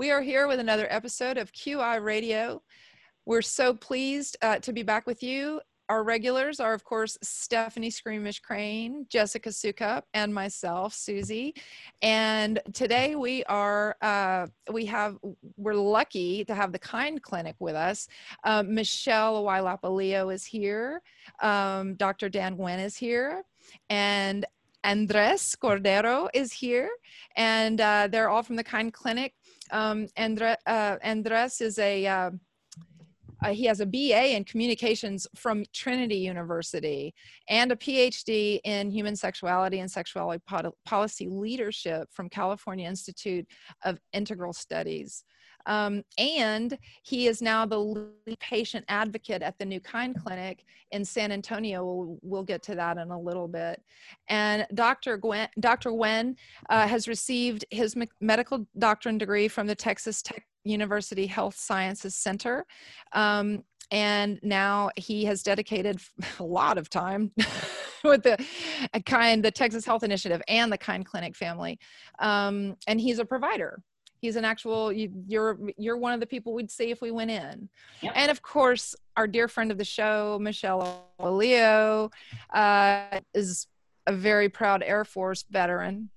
We are here with another episode of QI Radio. We're so pleased uh, to be back with you. Our regulars are, of course, Stephanie Screamish Crane, Jessica Sukup, and myself, Susie. And today we are, uh, we have, we're lucky to have the Kind Clinic with us. Uh, Michelle Auwae-Lapilio is here. Um, Dr. Dan Nguyen is here. And Andres Cordero is here, and uh, they're all from the Kind Clinic. Um, Andre, uh, Andres is a uh, uh, he has a BA in communications from Trinity University and a PhD in human sexuality and sexuality policy leadership from California Institute of Integral Studies. Um, and he is now the patient advocate at the New Kind Clinic in San Antonio. We'll, we'll get to that in a little bit. And Dr. Nguyen, Dr. Nguyen uh, has received his medical doctorate degree from the Texas Tech University Health Sciences Center. Um, and now he has dedicated a lot of time with the kind the texas health initiative and the kind clinic family um, and he's a provider he's an actual you, are you're, you're one of the people we'd see if we went in yep. and of course our dear friend of the show michelle leo uh, is a very proud air force veteran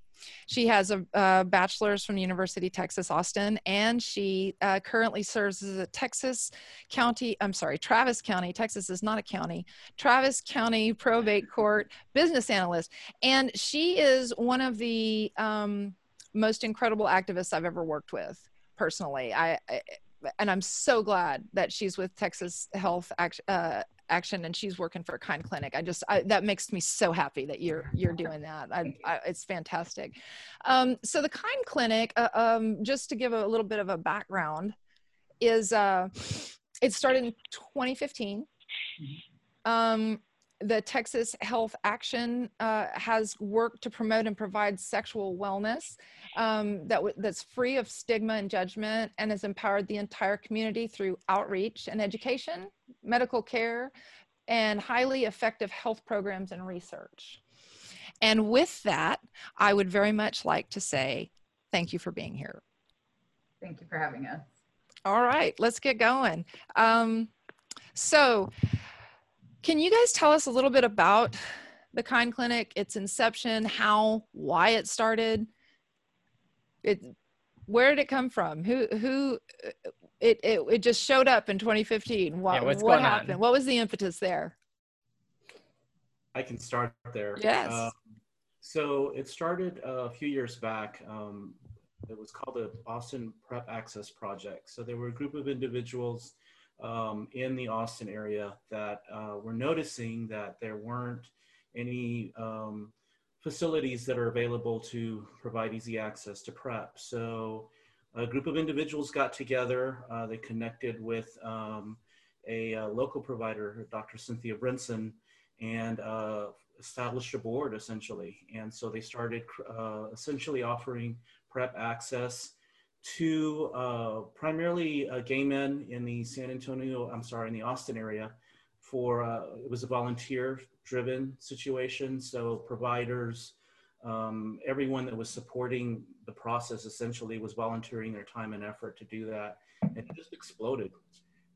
she has a, a bachelor's from University of Texas Austin, and she uh, currently serves as a Texas County. I'm sorry, Travis County. Texas is not a county. Travis County Probate Court business analyst, and she is one of the um, most incredible activists I've ever worked with personally. I, I and I'm so glad that she's with Texas Health uh, Action and she's working for Kind Clinic. I just I, that makes me so happy that you're you're doing that. I, I, it's fantastic. Um, so the Kind Clinic, uh, um, just to give a little bit of a background, is uh, it started in 2015. Mm-hmm. Um, the Texas Health Action uh, has worked to promote and provide sexual wellness um, that that's free of stigma and judgment and has empowered the entire community through outreach and education, medical care, and highly effective health programs and research. And with that, I would very much like to say thank you for being here. Thank you for having us. All right, let's get going. Um, so, can you guys tell us a little bit about the Kind Clinic, its inception, how, why it started? It, where did it come from? Who, who, it, it, it just showed up in 2015. What, yeah, what happened? On? What was the impetus there? I can start there. Yes. Um, so it started a few years back. Um, it was called the Austin PrEP Access Project. So there were a group of individuals um, in the Austin area that uh, were noticing that there weren't any um, facilities that are available to provide easy access to PrEP. So a group of individuals got together, uh, they connected with um, a, a, uh, local provider, Dr. Cynthia Brinson, and uh, established a board essentially. And so they started uh, essentially offering PrEP access to uh, primarily uh, gay men in the San Antonio, I'm sorry, in the Austin area for, uh, it was a volunteer driven situation. So providers, um, everyone that was supporting the process essentially was volunteering their time and effort to do that. And it just exploded.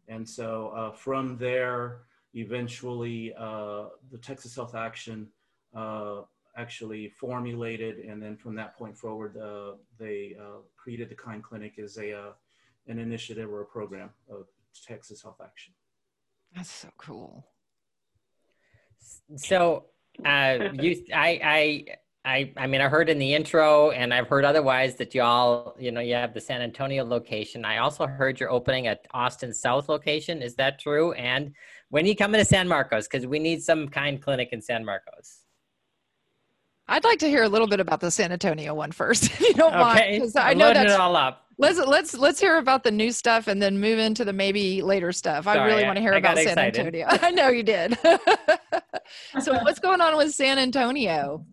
And so uh, from there, eventually uh, the Texas Health Action uh, actually formulated, and then from that point forward, uh, they uh, created the Kind Clinic as a uh, an initiative or a program of Texas Health Action. That's so cool. So, uh, you, I, I, I, I mean, I heard in the intro, and I've heard otherwise that y'all, you know, you have the San Antonio location. I also heard you're opening at Austin South location. Is that true? And when you come into San Marcos, because we need some kind clinic in San Marcos. I'd like to hear a little bit about the San Antonio one first, if you don't okay. mind. I know that's it all up. Let's let's let's hear about the new stuff and then move into the maybe later stuff. Sorry, I really want to hear I about San excited. Antonio. I know you did. so what's going on with San Antonio?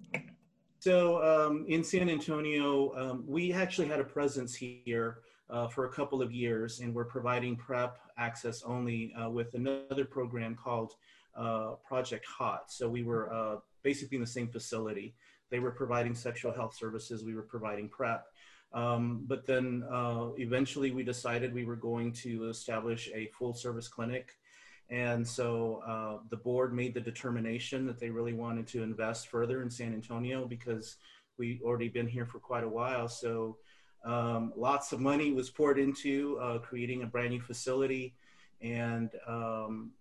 So um, in San Antonio, um, we actually had a presence here uh, for a couple of years, and we're providing PrEP access only uh, with another program called uh, Project Hot. So we were uh, basically in the same facility they were providing sexual health services, we were providing PrEP. Um, but then uh, eventually we decided we were going to establish a full service clinic. And so uh, the board made the determination that they really wanted to invest further in San Antonio because we'd already been here for quite a while. So um, lots of money was poured into uh, creating a brand new facility. And um,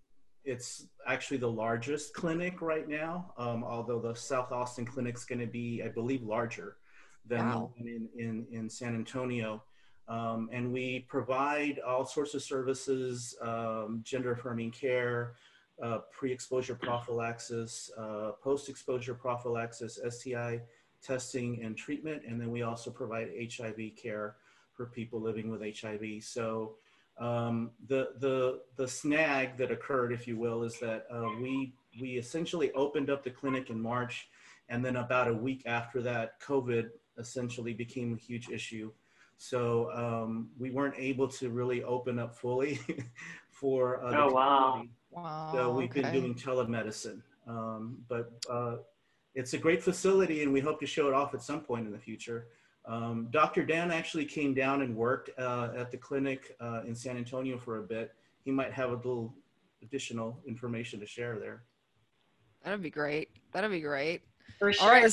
it's actually the largest clinic right now, um, although the South Austin clinic's going to be, I believe, larger than Wow. in, in, in San Antonio. Um, and we provide all sorts of services, um, gender affirming care, uh, pre-exposure prophylaxis, uh, post-exposure prophylaxis, STI testing and treatment. And then we also provide HIV care for people living with HIV. So um, the, the, the snag that occurred, if you will, is that uh, we, we essentially opened up the clinic in March. And then about a week after that, COVID essentially became a huge issue. So um, we weren't able to really open up fully for uh, the Oh, wow. Wow. So we've been doing telemedicine, um, but uh, it's a great facility, and we hope to show it off at some point in the future. Um, Dr. Dan actually came down and worked uh, at the clinic uh, in San Antonio for a bit. He might have a little additional information to share there. That'd be great. That'd be great. For sure. All right.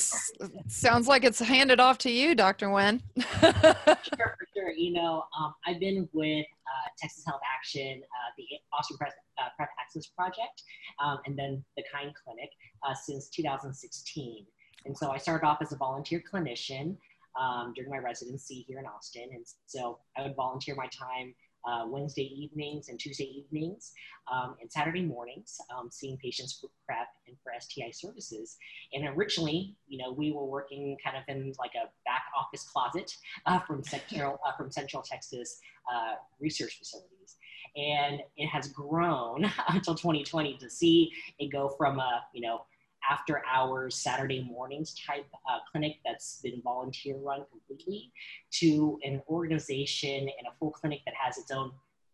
Sounds like it's handed off to you, Dr. Nguyen. sure, for sure. You know, um, I've been with uh, Texas Health Action, uh, the Austin PrEP, uh, PrEP Access Project, um, and then the Kind Clinic uh, since 2016. And so I started off as a volunteer clinician um, during my residency here in Austin. And so I would volunteer my time uh, Wednesday evenings and Tuesday evenings um, and Saturday mornings, um, seeing patients for PrEP and for STI services. And originally, you know, we were working kind of in like a back office closet uh, from Central uh, from Central Texas uh, research facilities, and it has grown until 2020 to see it go from a you know after hours Saturday mornings type uh, clinic that's been volunteer run completely to an organization and a full clinic that has its own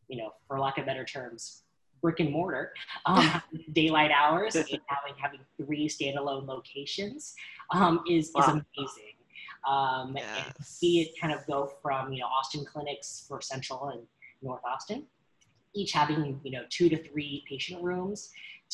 you know for lack of better terms brick and mortar um, daylight hours and having having three standalone locations um, is, is amazing. Um, and see it kind of go from you know Austin clinics for Central and North Austin, each having you know two to three patient rooms,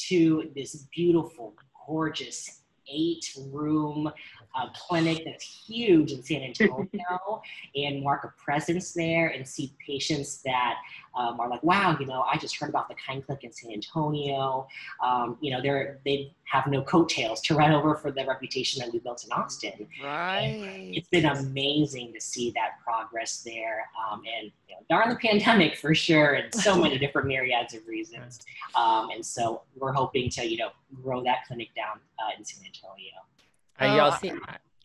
to this beautiful, gorgeous eight room uh, clinic that's huge in San Antonio and mark a presence there and see patients that um, are like, wow, you know, I just heard about the Kind Clinic in San Antonio. Um, you know, they're, they have no coattails to run over for the reputation that we built in Austin Right. it's been amazing to see that progress there. Um, and you know, darn the pandemic for sure, and so many different myriads of reasons. Um, and so we're hoping to, you know, grow that clinic down uh, in San Antonio. Are y'all I- seeing?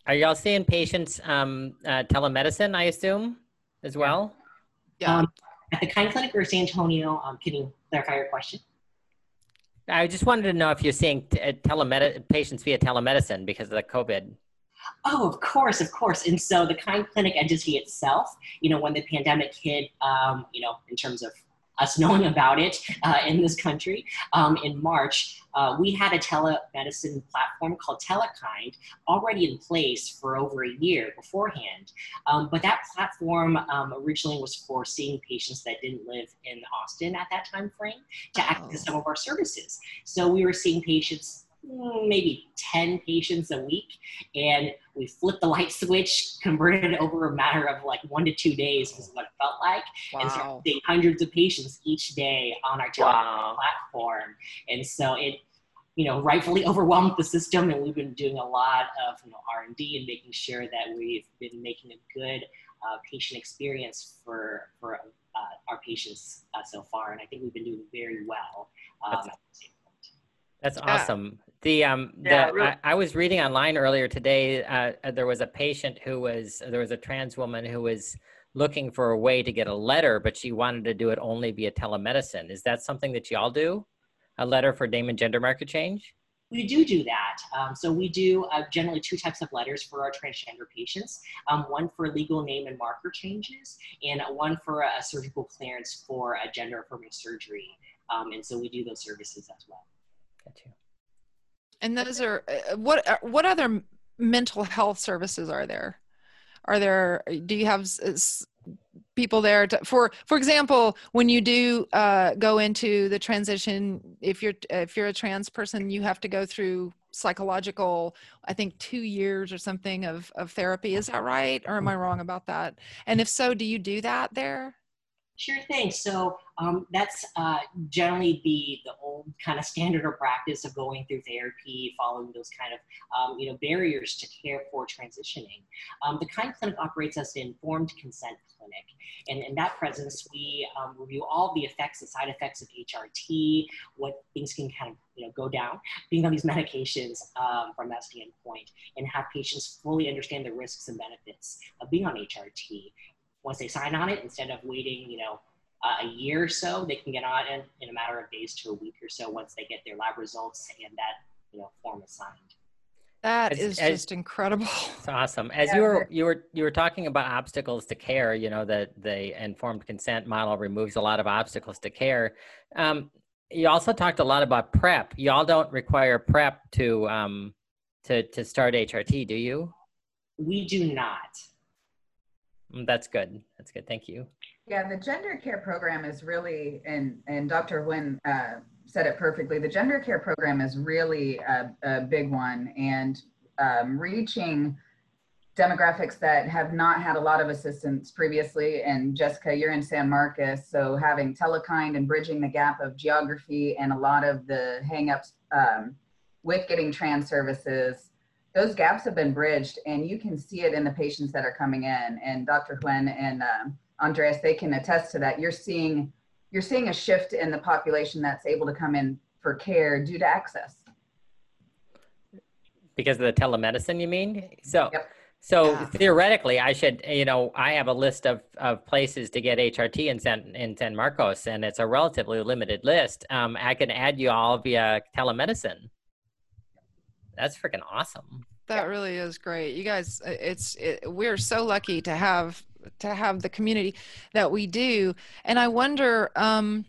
Are y'all seeing patients um, uh, telemedicine? I assume as well. Yeah. Um, at the Kind Clinic or San Antonio, um, can you clarify your question? I just wanted to know if you're seeing t- uh, patients via telemedicine because of the COVID. Oh, of course, of course. And so the Kind Clinic entity itself, you know, when the pandemic hit, um, you know, in terms of us knowing about it uh, in this country um, in March, uh, we had a telemedicine platform called Telekind already in place for over a year beforehand. Um, but that platform um, originally was for seeing patients that didn't live in Austin at that time frame to access Oh. some of our services. So we were seeing patients, maybe 10 patients a week and we flipped the light switch, converted it over a matter of like one to two days was what it felt like, and started seeing hundreds of patients each day on our tele Wow. platform. And so it, you know, rightfully overwhelmed the system, and we've been doing a lot of you know R and D and making sure that we've been making a good uh, patient experience for for uh, our patients uh, so far. And I think we've been doing very well. Um, That's- at the same point. That's Yeah. awesome. The um Yeah, the really- I, I was reading online earlier today. Uh, uh, there was a patient who was there was a trans woman who was looking for a way to get a letter, but she wanted to do it only via telemedicine. Is that something that y'all do? A letter for name and gender marker change? We do do that. Um, so we do uh, generally two types of letters for our transgender patients. Um, one for legal name and marker changes, and one for a surgical clearance for a gender affirming surgery. Um, and so we do those services as well. Got you. And those are uh, what uh, what other mental health services are there? Are there? Do you have s- people there to, for for example when you do uh, go into the transition if you're if you're a trans person you have to go through psychological i think two years or something of of therapy is that right or am i wrong about that and if so do you do that there Sure thing. So um, that's uh, generally the the old kind of standard or practice of going through therapy, following those kind of um, you know barriers to care for transitioning. Um, the Kind Clinic operates as an informed consent clinic, and in that presence, we um, review all the effects, the side effects of HRT, what things can kind of you know go down being on these medications um, from that standpoint, and have patients fully understand the risks and benefits of being on HRT once they sign on it, instead of waiting, you know, uh, a year or so, they can get on it in a matter of days to a week or so once they get their lab results and that, you know, form assigned. That As- is as- just incredible It's awesome. As Yeah, you were we're- you were you were talking about obstacles to care, you know that the informed consent model removes a lot of obstacles to care. Um, you also talked a lot about PrEP. Y'all don't require PrEP to um, to to start HRT, do you? We do not. That's good. That's good. Thank you. Yeah, the gender care program is really, and and Dr. Nguyen uh, said it perfectly. The gender care program is really a, a big one, and um, reaching demographics that have not had a lot of assistance previously. And Jessica, you're in San Marcos, so having telekind and bridging the gap of geography and a lot of the hangups um, with getting trans services those gaps have been bridged and you can see it in the patients that are coming in and dr Nguyen and um, andreas they can attest to that you're seeing you're seeing a shift in the population that's able to come in for care due to access Because of the telemedicine, you mean? So, Yep. so Yeah. theoretically, I should, you know, I have a list of, of places to get HRT in San in San Marcos, and it's a relatively limited list. Um, I can add you all via telemedicine. That's freaking awesome. That really is great. You guys, uh, it's it, we're so lucky to have to have the community that we do, and I wonder um,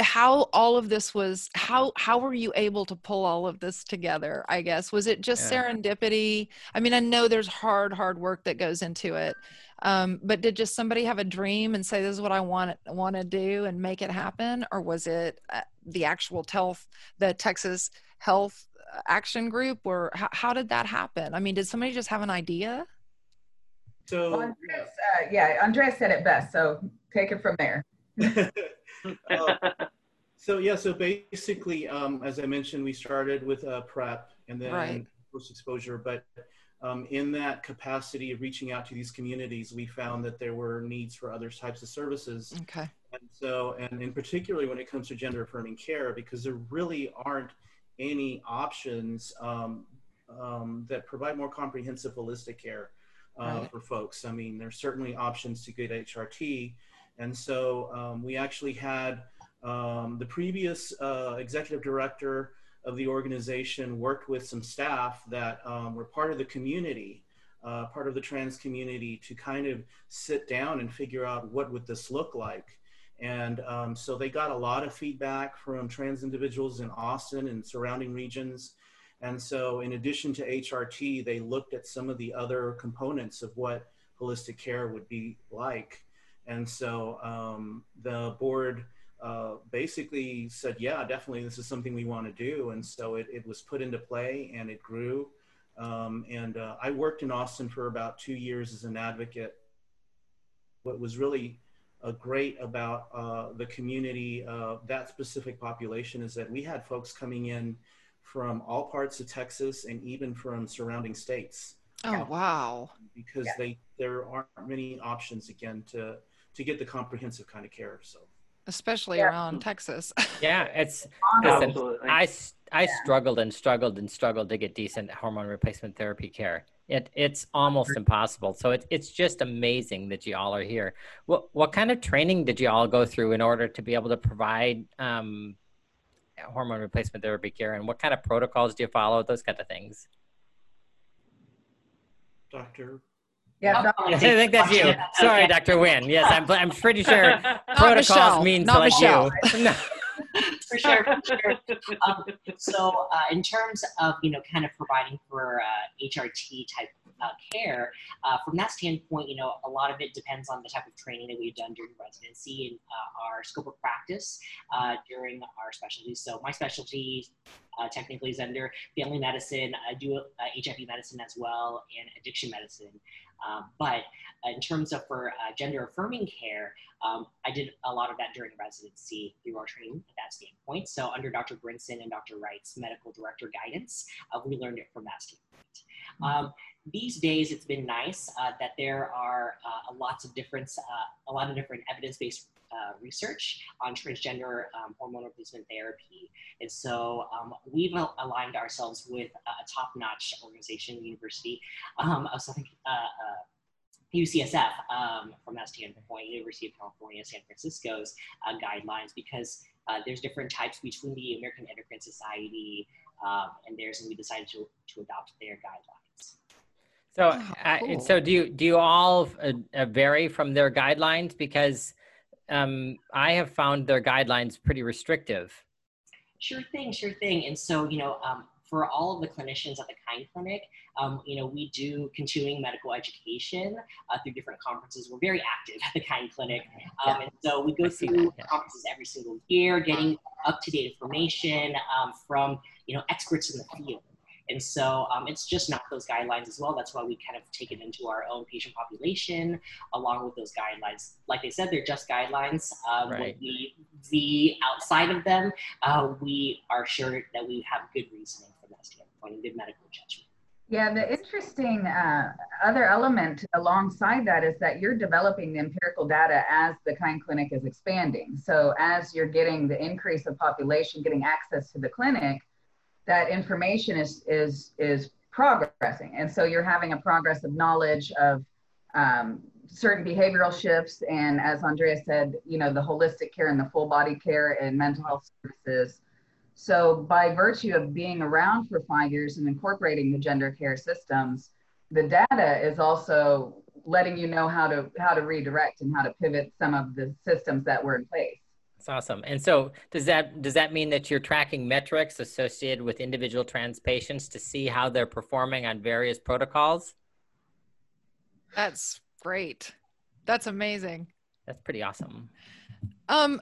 how all of this was. How how were you able to pull all of this together? I guess was it just Yeah. serendipity? I mean, I know there's hard hard work that goes into it, um, but did just somebody have a dream and say this is what I want want to do and make it happen, or was it uh, the actual health the Texas Health action group or how, how did that happen i mean did somebody just have an idea So, well, andreas, uh, yeah andreas said it best so take it from there uh, so yeah, so basically, um, as I mentioned, we started with uh, PrEP and then Right. post exposure, but um, in that capacity of reaching out to these communities, we found that there were needs for other types of services. okay And so, and in particularly when it comes to gender affirming care, because there really aren't any options um, um, that provide more comprehensive holistic care uh, Right. for folks. I mean, there's certainly options to get HRT. And so um, we actually had um, the previous uh, executive director of the organization worked with some staff that um, were part of the community, uh, part of the trans community to kind of sit down and figure out what would this look like. And um, so they got a lot of feedback from trans individuals in Austin and surrounding regions. And so, in addition to HRT, they looked at some of the other components of what holistic care would be like. And so, um, the board uh, basically said, Yeah, definitely, this is something we want to do. And so, it, it was put into play and it grew. Um, and uh, I worked in Austin for about two years as an advocate. What was really uh, great about uh, the community, uh, that specific population, is that we had folks coming in from all parts of Texas and even from surrounding states oh wow because Yeah. they there aren't many options again to to get the comprehensive kind of care. So especially Yeah. around texas Yeah, it's listen. Absolutely. I s- I Yeah. struggled and struggled and struggled to get decent hormone replacement therapy care. It it's almost impossible. So it's it's just amazing that you all are here. What what kind of training did you all go through in order to be able to provide um, hormone replacement therapy care, and what kind of protocols do you follow? Those kind of things. Doctor, yeah Oh, Doc- I think that's you. Sorry, Dr. Nguyen. Yes, I'm I'm pretty sure protocols Michelle. means Not like Michelle. you. For sure, for sure. Um, so, uh, in terms of you know, kind of providing for uh, HRT type uh, care, uh, from that standpoint, you know, a lot of it depends on the type of training that we've done during residency and uh, our scope of practice uh, during our specialties. So, my specialty technically is under family medicine. I do HIV medicine as well and addiction medicine. Um, but in terms of for uh, gender affirming care, um, I did a lot of that during residency through our training at that standpoint. So under Dr. Brinson and Dr. Wright's medical director guidance, uh, we learned it from that standpoint. Mm-hmm. Um, these days, it's been nice uh, that there are uh, lots of different, uh, a lot of different evidence-based uh, research on transgender um, hormone replacement therapy. And so um, we've aligned ourselves with a top-notch organization, University um, of Southern uh, UCSF um, from that standpoint, University of California, San Francisco's uh, guidelines, because uh, there's different types between the American Endocrine Society um, and theirs, and we decided to, to adopt their guidelines. So, oh, uh, so do you do you all uh, uh, vary from their guidelines? Because um, I have found their guidelines pretty restrictive. Sure thing, sure thing. And so, you know, um, for all of the clinicians at the Kind Clinic, um, you know, we do continuing medical education uh, through different conferences. We're very active at the Kind Clinic. Um, and so we go through yeah. conferences every single year, getting up-to-date information um, from, you know, experts in the field. And so um, it's just not those guidelines as well. That's why we kind of take it into our own patient population along with those guidelines. Like I said, they're just guidelines. Um, right. When we the outside of them, uh, we are sure that we have good reasoning from that standpoint and good medical judgment. Yeah, the interesting uh, other element alongside that is that you're developing the empirical data as the Kind Clinic is expanding. So as you're getting the increase of population, getting access to the clinic, that information is is is progressing. And so you're having a progress of knowledge of um, certain behavioral shifts. And as andrea said you know the holistic care and the full body care and mental health services. So by virtue of being around for five years and incorporating the gender care systems the data is also letting you know how to how to redirect and how to pivot some of the systems that were in place that's awesome. And so does that does that mean that you're tracking metrics associated with individual trans patients to see how they're performing on various protocols? That's great. That's amazing. That's pretty awesome. Um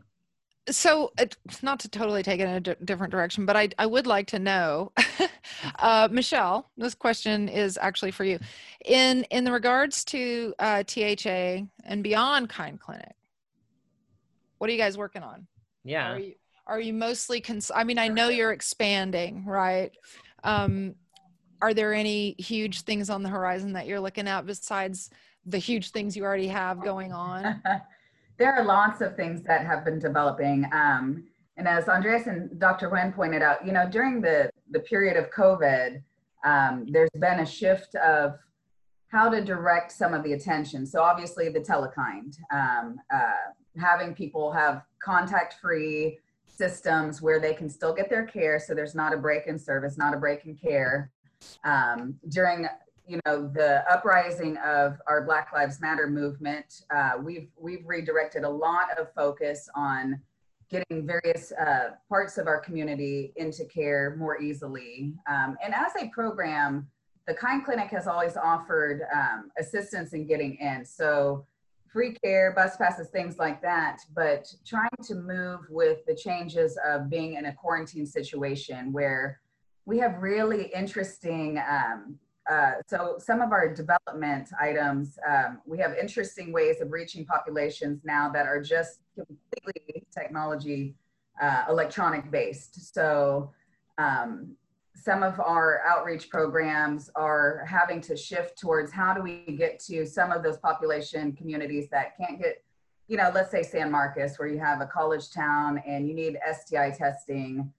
so uh, not to totally take it in a d- different direction but I, I would like to know uh, michelle this question is actually for you in in the regards to uh, THA and beyond kind clinic what are you guys working on? Yeah. Are you, are you mostly, cons- I mean, I know you're expanding, right? Um, are there any huge things on the horizon that you're looking at besides the huge things you already have going on? there are lots of things that have been developing. Um, and as Andreas and Dr. Nguyen pointed out, you know, during the, the period of COVID, um, there's been a shift of how to direct some of the attention. So obviously the telekind, um, uh, having people have contact free systems where they can still get their care so there's not a break in service not a break in care. Um, during you know the uprising of our black lives matter movement uh, we've we've redirected a lot of focus on getting various uh, parts of our community into care more easily. Um, and as a program the kind clinic has always offered um, assistance in getting in. So free care, bus passes, things like that, but trying to move with the changes of being in a quarantine situation where we have really interesting, um, uh, so some of our development items, um, we have interesting ways of reaching populations now that are just completely technology, uh, electronic based. So um, some of our outreach programs are having to shift towards how do we get to some of those population communities that can't get, you know, let's say San Marcos, where you have a college town and you need STI testing.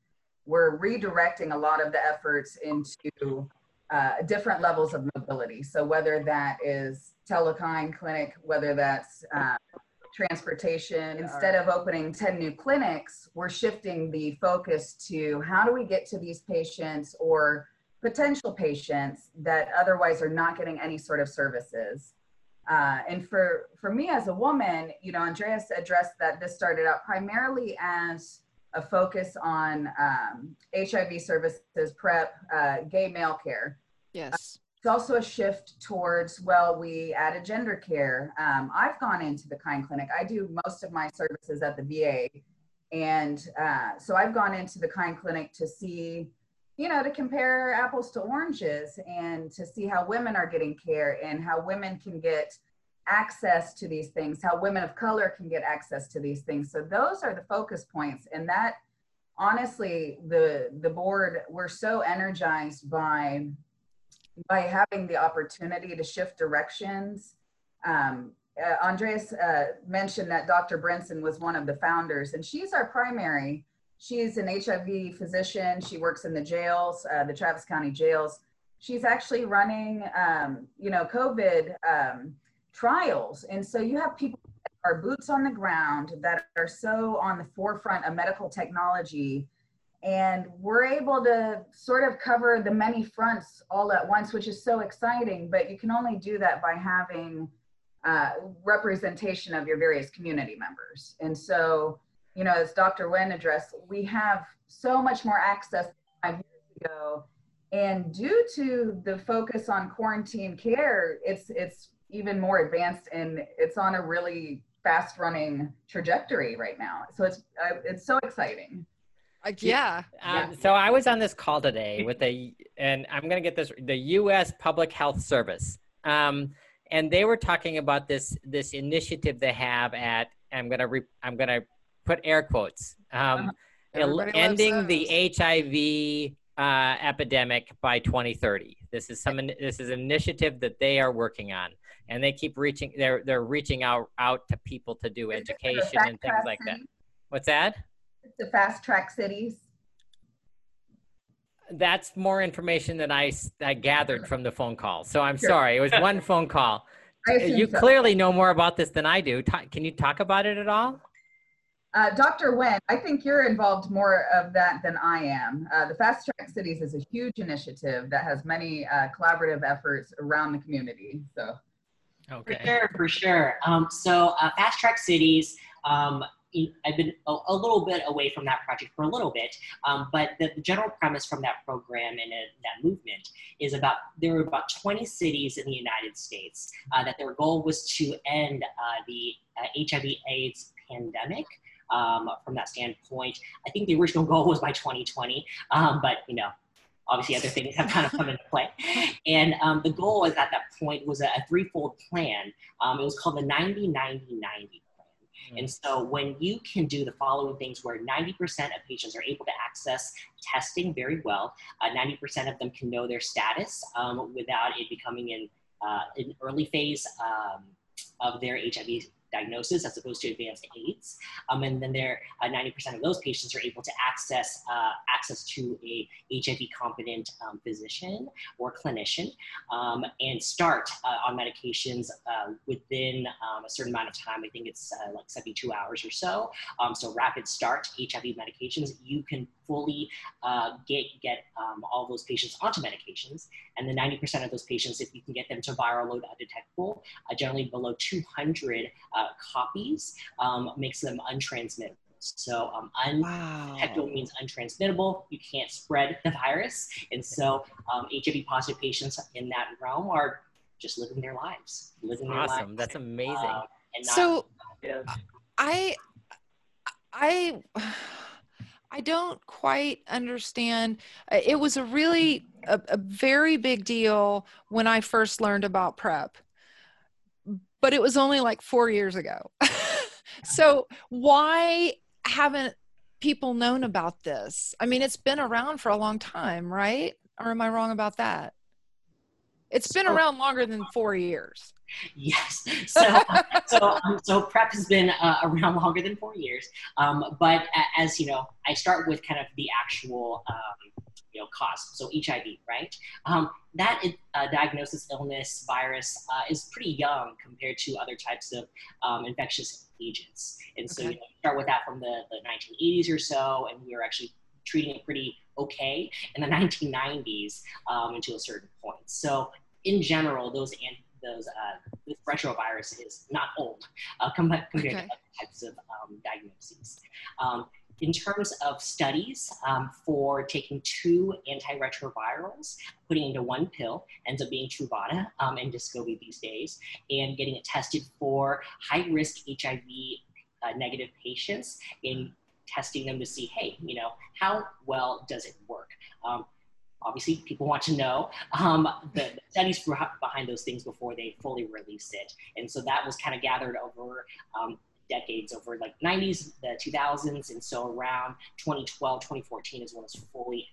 We're redirecting a lot of the efforts into uh, different levels of mobility. So whether that is telekind clinic, whether that's uh, transportation. Instead of opening 10 new clinics, we're shifting the focus to how do we get to these patients or potential patients that otherwise are not getting any sort of services. Uh, and for, for me as a woman, you know, Andreas addressed that this started out primarily as a focus on um, HIV services, PrEP, uh, gay male care. Yes. It's also a shift towards, well, we added gender care. Um, I've gone into the Kind Clinic. I do most of my services at the VA. And uh, so I've gone into the Kind Clinic to see, you know, to compare apples to oranges and to see how women are getting care and how women can get access to these things, how women of color can get access to these things. So those are the focus points. And that honestly, the the board, we're so energized by by having the opportunity to shift directions. Um, uh, Andreas uh, mentioned that Dr. Brinson was one of the founders, and she's our primary. She's an HIV physician. She works in the jails, uh, the Travis County jails. She's actually running, um, you know, COVID um, trials. And so you have people that are boots on the ground that are so on the forefront of medical technology. And we're able to sort of cover the many fronts all at once, which is so exciting. But you can only do that by having uh, representation of your various community members. And so, you know, as Dr. Nguyen addressed, we have so much more access five years ago. And due to the focus on quarantine care, it's it's even more advanced and it's on a really fast running trajectory right now. So it's uh, it's so exciting. Uh, yeah. Um, yeah. So I was on this call today with a, and I'm going to get this, the U.S. Public Health Service, um, and they were talking about this this initiative they have at. I'm gonna re, I'm gonna put air quotes. Um, uh-huh. ending the HIV uh, epidemic by 2030. This is some this is an initiative that they are working on and they keep reaching they're they're reaching out out to people to do education and things like that what's that the fast track cities that's more information than I, I gathered from the phone call. So I'm sure. sorry. It was one phone call. You so. clearly know more about this than I do. can you talk about it at all? Uh, Dr. Nguyen, I think you're involved more of that than I am. Uh, the Fast Track Cities is a huge initiative that has many uh, collaborative efforts around the community. So Okay. For sure, for sure. Um, so uh, Fast Track Cities, um, I've been a, a, little bit away from that project for a little bit, um, but the, the, general premise from that program and uh, that movement is about there were about 20 cities in the United States uh, that their goal was to end uh, the HIV/AIDS uh, pandemic. Um, from that standpoint, I think the original goal was by 2020, um, but you know obviously other things have kind of come into play. And um, the goal was at that point was a, a threefold plan. Um, it was called the 90 90 90. And so when you can do the following things where 90% of patients are able to access testing very well, uh, 90% of them can know their status um, without it becoming in uh, an early phase um, of their HIV diagnosis as opposed to advanced AIDS. Um, and then there, uh, 90% of those patients are able to access uh, access to a HIV competent um, physician or clinician um, and start uh, on medications uh, within um, a certain amount of time. I think it's uh, like 72 hours or so. Um, so rapid start HIV medications. You can fully uh, get get um, all those patients onto medications. And the 90% of those patients, if you can get them to viral load undetectable, uh, generally below 200 uh, copies, um, makes them untransmittable. So um, undetectable wow. means untransmittable. You can't spread the virus. And so um, HIV positive patients in that realm are just living their lives, living awesome. their lives. That's amazing. Uh, so yeah. I, I, I don't quite understand. Uh, it was a really a, a very big deal when I first learned about PrEP, but it was only like four years ago. so why haven't people known about this? I mean, it's been around for a long time, right? Or am I wrong about that? It's been around longer than four years. Yes. So, so, um, so PrEP has been uh, around longer than four years. Um, but as you know, I start with kind of the actual, um, you know, cause. So HIV, right? Um, that uh, diagnosis, illness, virus uh, is pretty young compared to other types of um, infectious agents. And so okay. you know, start with that from the, the 1980s or so, and we were actually treating it pretty okay in the 1990s um, until a certain point. So in general, those those uh, this retrovirus is not old uh, compared okay. to other types of um, diagnoses. Um, in terms of studies um, for taking two antiretrovirals, putting into one pill, ends up being Truvada um, and Descovy these days, and getting it tested for high risk HIV uh, negative patients in testing them to see, hey, you know, how well does it work? Um, obviously, people want to know um, the, the studies behind those things before they fully release it. And so that was kind of gathered over um, decades over like 90s, the 2000s, and so around 2012, 2014 is when it's fully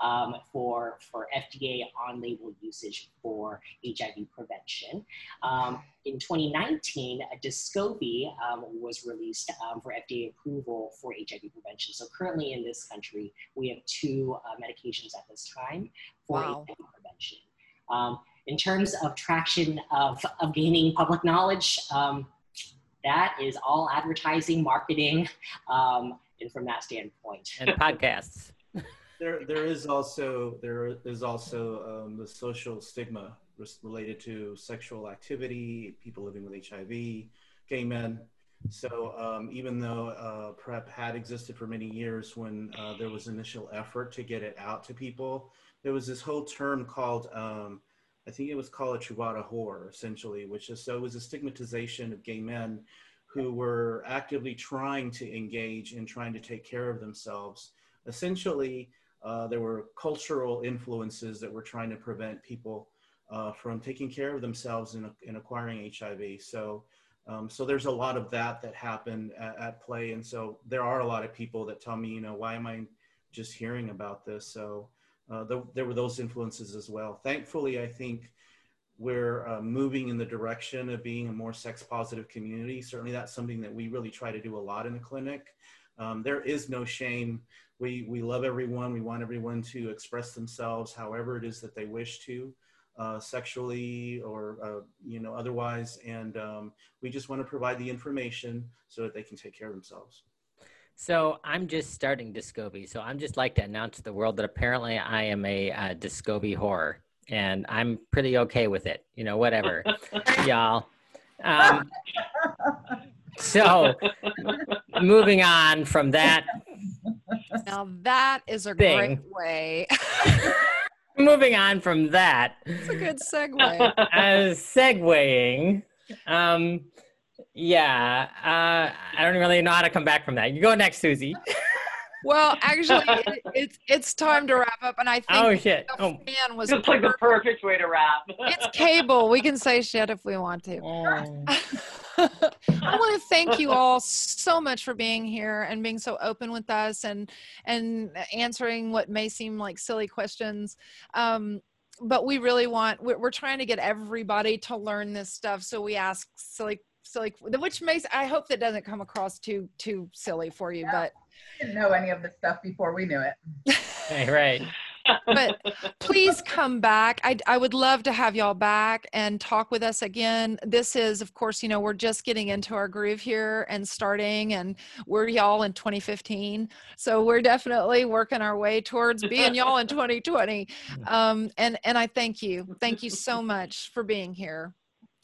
um, for, for FDA on-label usage for HIV prevention. Um, in 2019, Descovy um, was released um, for FDA approval for HIV prevention. So currently in this country, we have two uh, medications at this time for wow. HIV prevention. Um, in terms of traction of, of gaining public knowledge, um, that is all advertising, marketing, um, and from that standpoint. And podcasts. there, there is also there is also um, the social stigma related to sexual activity, people living with HIV, gay men. So um, even though uh, PrEP had existed for many years, when uh, there was initial effort to get it out to people, there was this whole term called um, I think it was called a Truvada whore, essentially, which is so it was a stigmatization of gay men who were actively trying to engage in trying to take care of themselves. Essentially, uh, there were cultural influences that were trying to prevent people uh, from taking care of themselves and, in acquiring HIV. So, um, so there's a lot of that that happened at, at, play. And so there are a lot of people that tell me, you know, why am I just hearing about this? So uh, the, there were those influences as well. Thankfully, I think we're uh, moving in the direction of being a more sex positive community. Certainly, that's something that we really try to do a lot in the clinic. Um, there is no shame. We, we love everyone. We want everyone to express themselves however it is that they wish to, uh, sexually or uh, you know otherwise. And um, we just want to provide the information so that they can take care of themselves. So I'm just starting Descovy. So I'm just like to announce to the world that apparently I am a uh, Descovy whore, and I'm pretty okay with it. You know, whatever, y'all. Um, so moving on from that. Now that is a thing. great way. moving on from that. It's a good segue. As segueing. Um, yeah, uh, I don't really know how to come back from that. You go next, Susie. Well, actually, it, it's it's time to wrap up, and I think oh shit, the oh. fan was it's like the perfect way to wrap. it's cable. We can say shit if we want to. Oh. I want to thank you all so much for being here and being so open with us and and answering what may seem like silly questions. Um, but we really want we're, we're trying to get everybody to learn this stuff, so we ask silly silly which makes i hope that doesn't come across too too silly for you yeah. but didn't know any of this stuff before we knew it hey, right but please come back I, I would love to have y'all back and talk with us again this is of course you know we're just getting into our groove here and starting and we're y'all in 2015 so we're definitely working our way towards being y'all in 2020 um, and and i thank you thank you so much for being here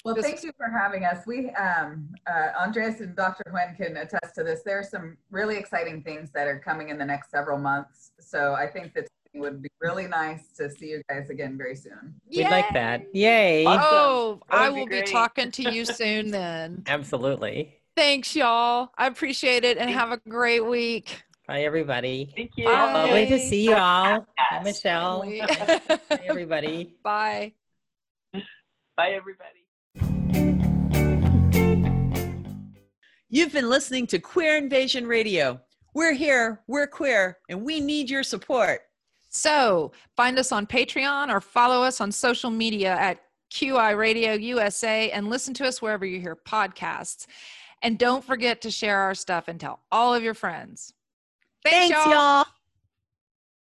well, thank you for having us. We, um, uh, Andreas and Dr. Nguyen can attest to this. There are some really exciting things that are coming in the next several months. So I think that it would be really nice to see you guys again very soon. We'd like that. Yay. Awesome. Oh, I will be, be talking to you soon then. Absolutely. Thanks, y'all. I appreciate it and have a great week. Bye, everybody. Thank you. Bye. Lovely to see you all. Bye, Michelle. Bye, everybody. Bye. Bye, everybody. You've been listening to Queer Invasion Radio. We're here, we're queer, and we need your support. So find us on Patreon or follow us on social media at QI Radio USA and listen to us wherever you hear podcasts. And don't forget to share our stuff and tell all of your friends. Thanks, Thanks y'all. y'all.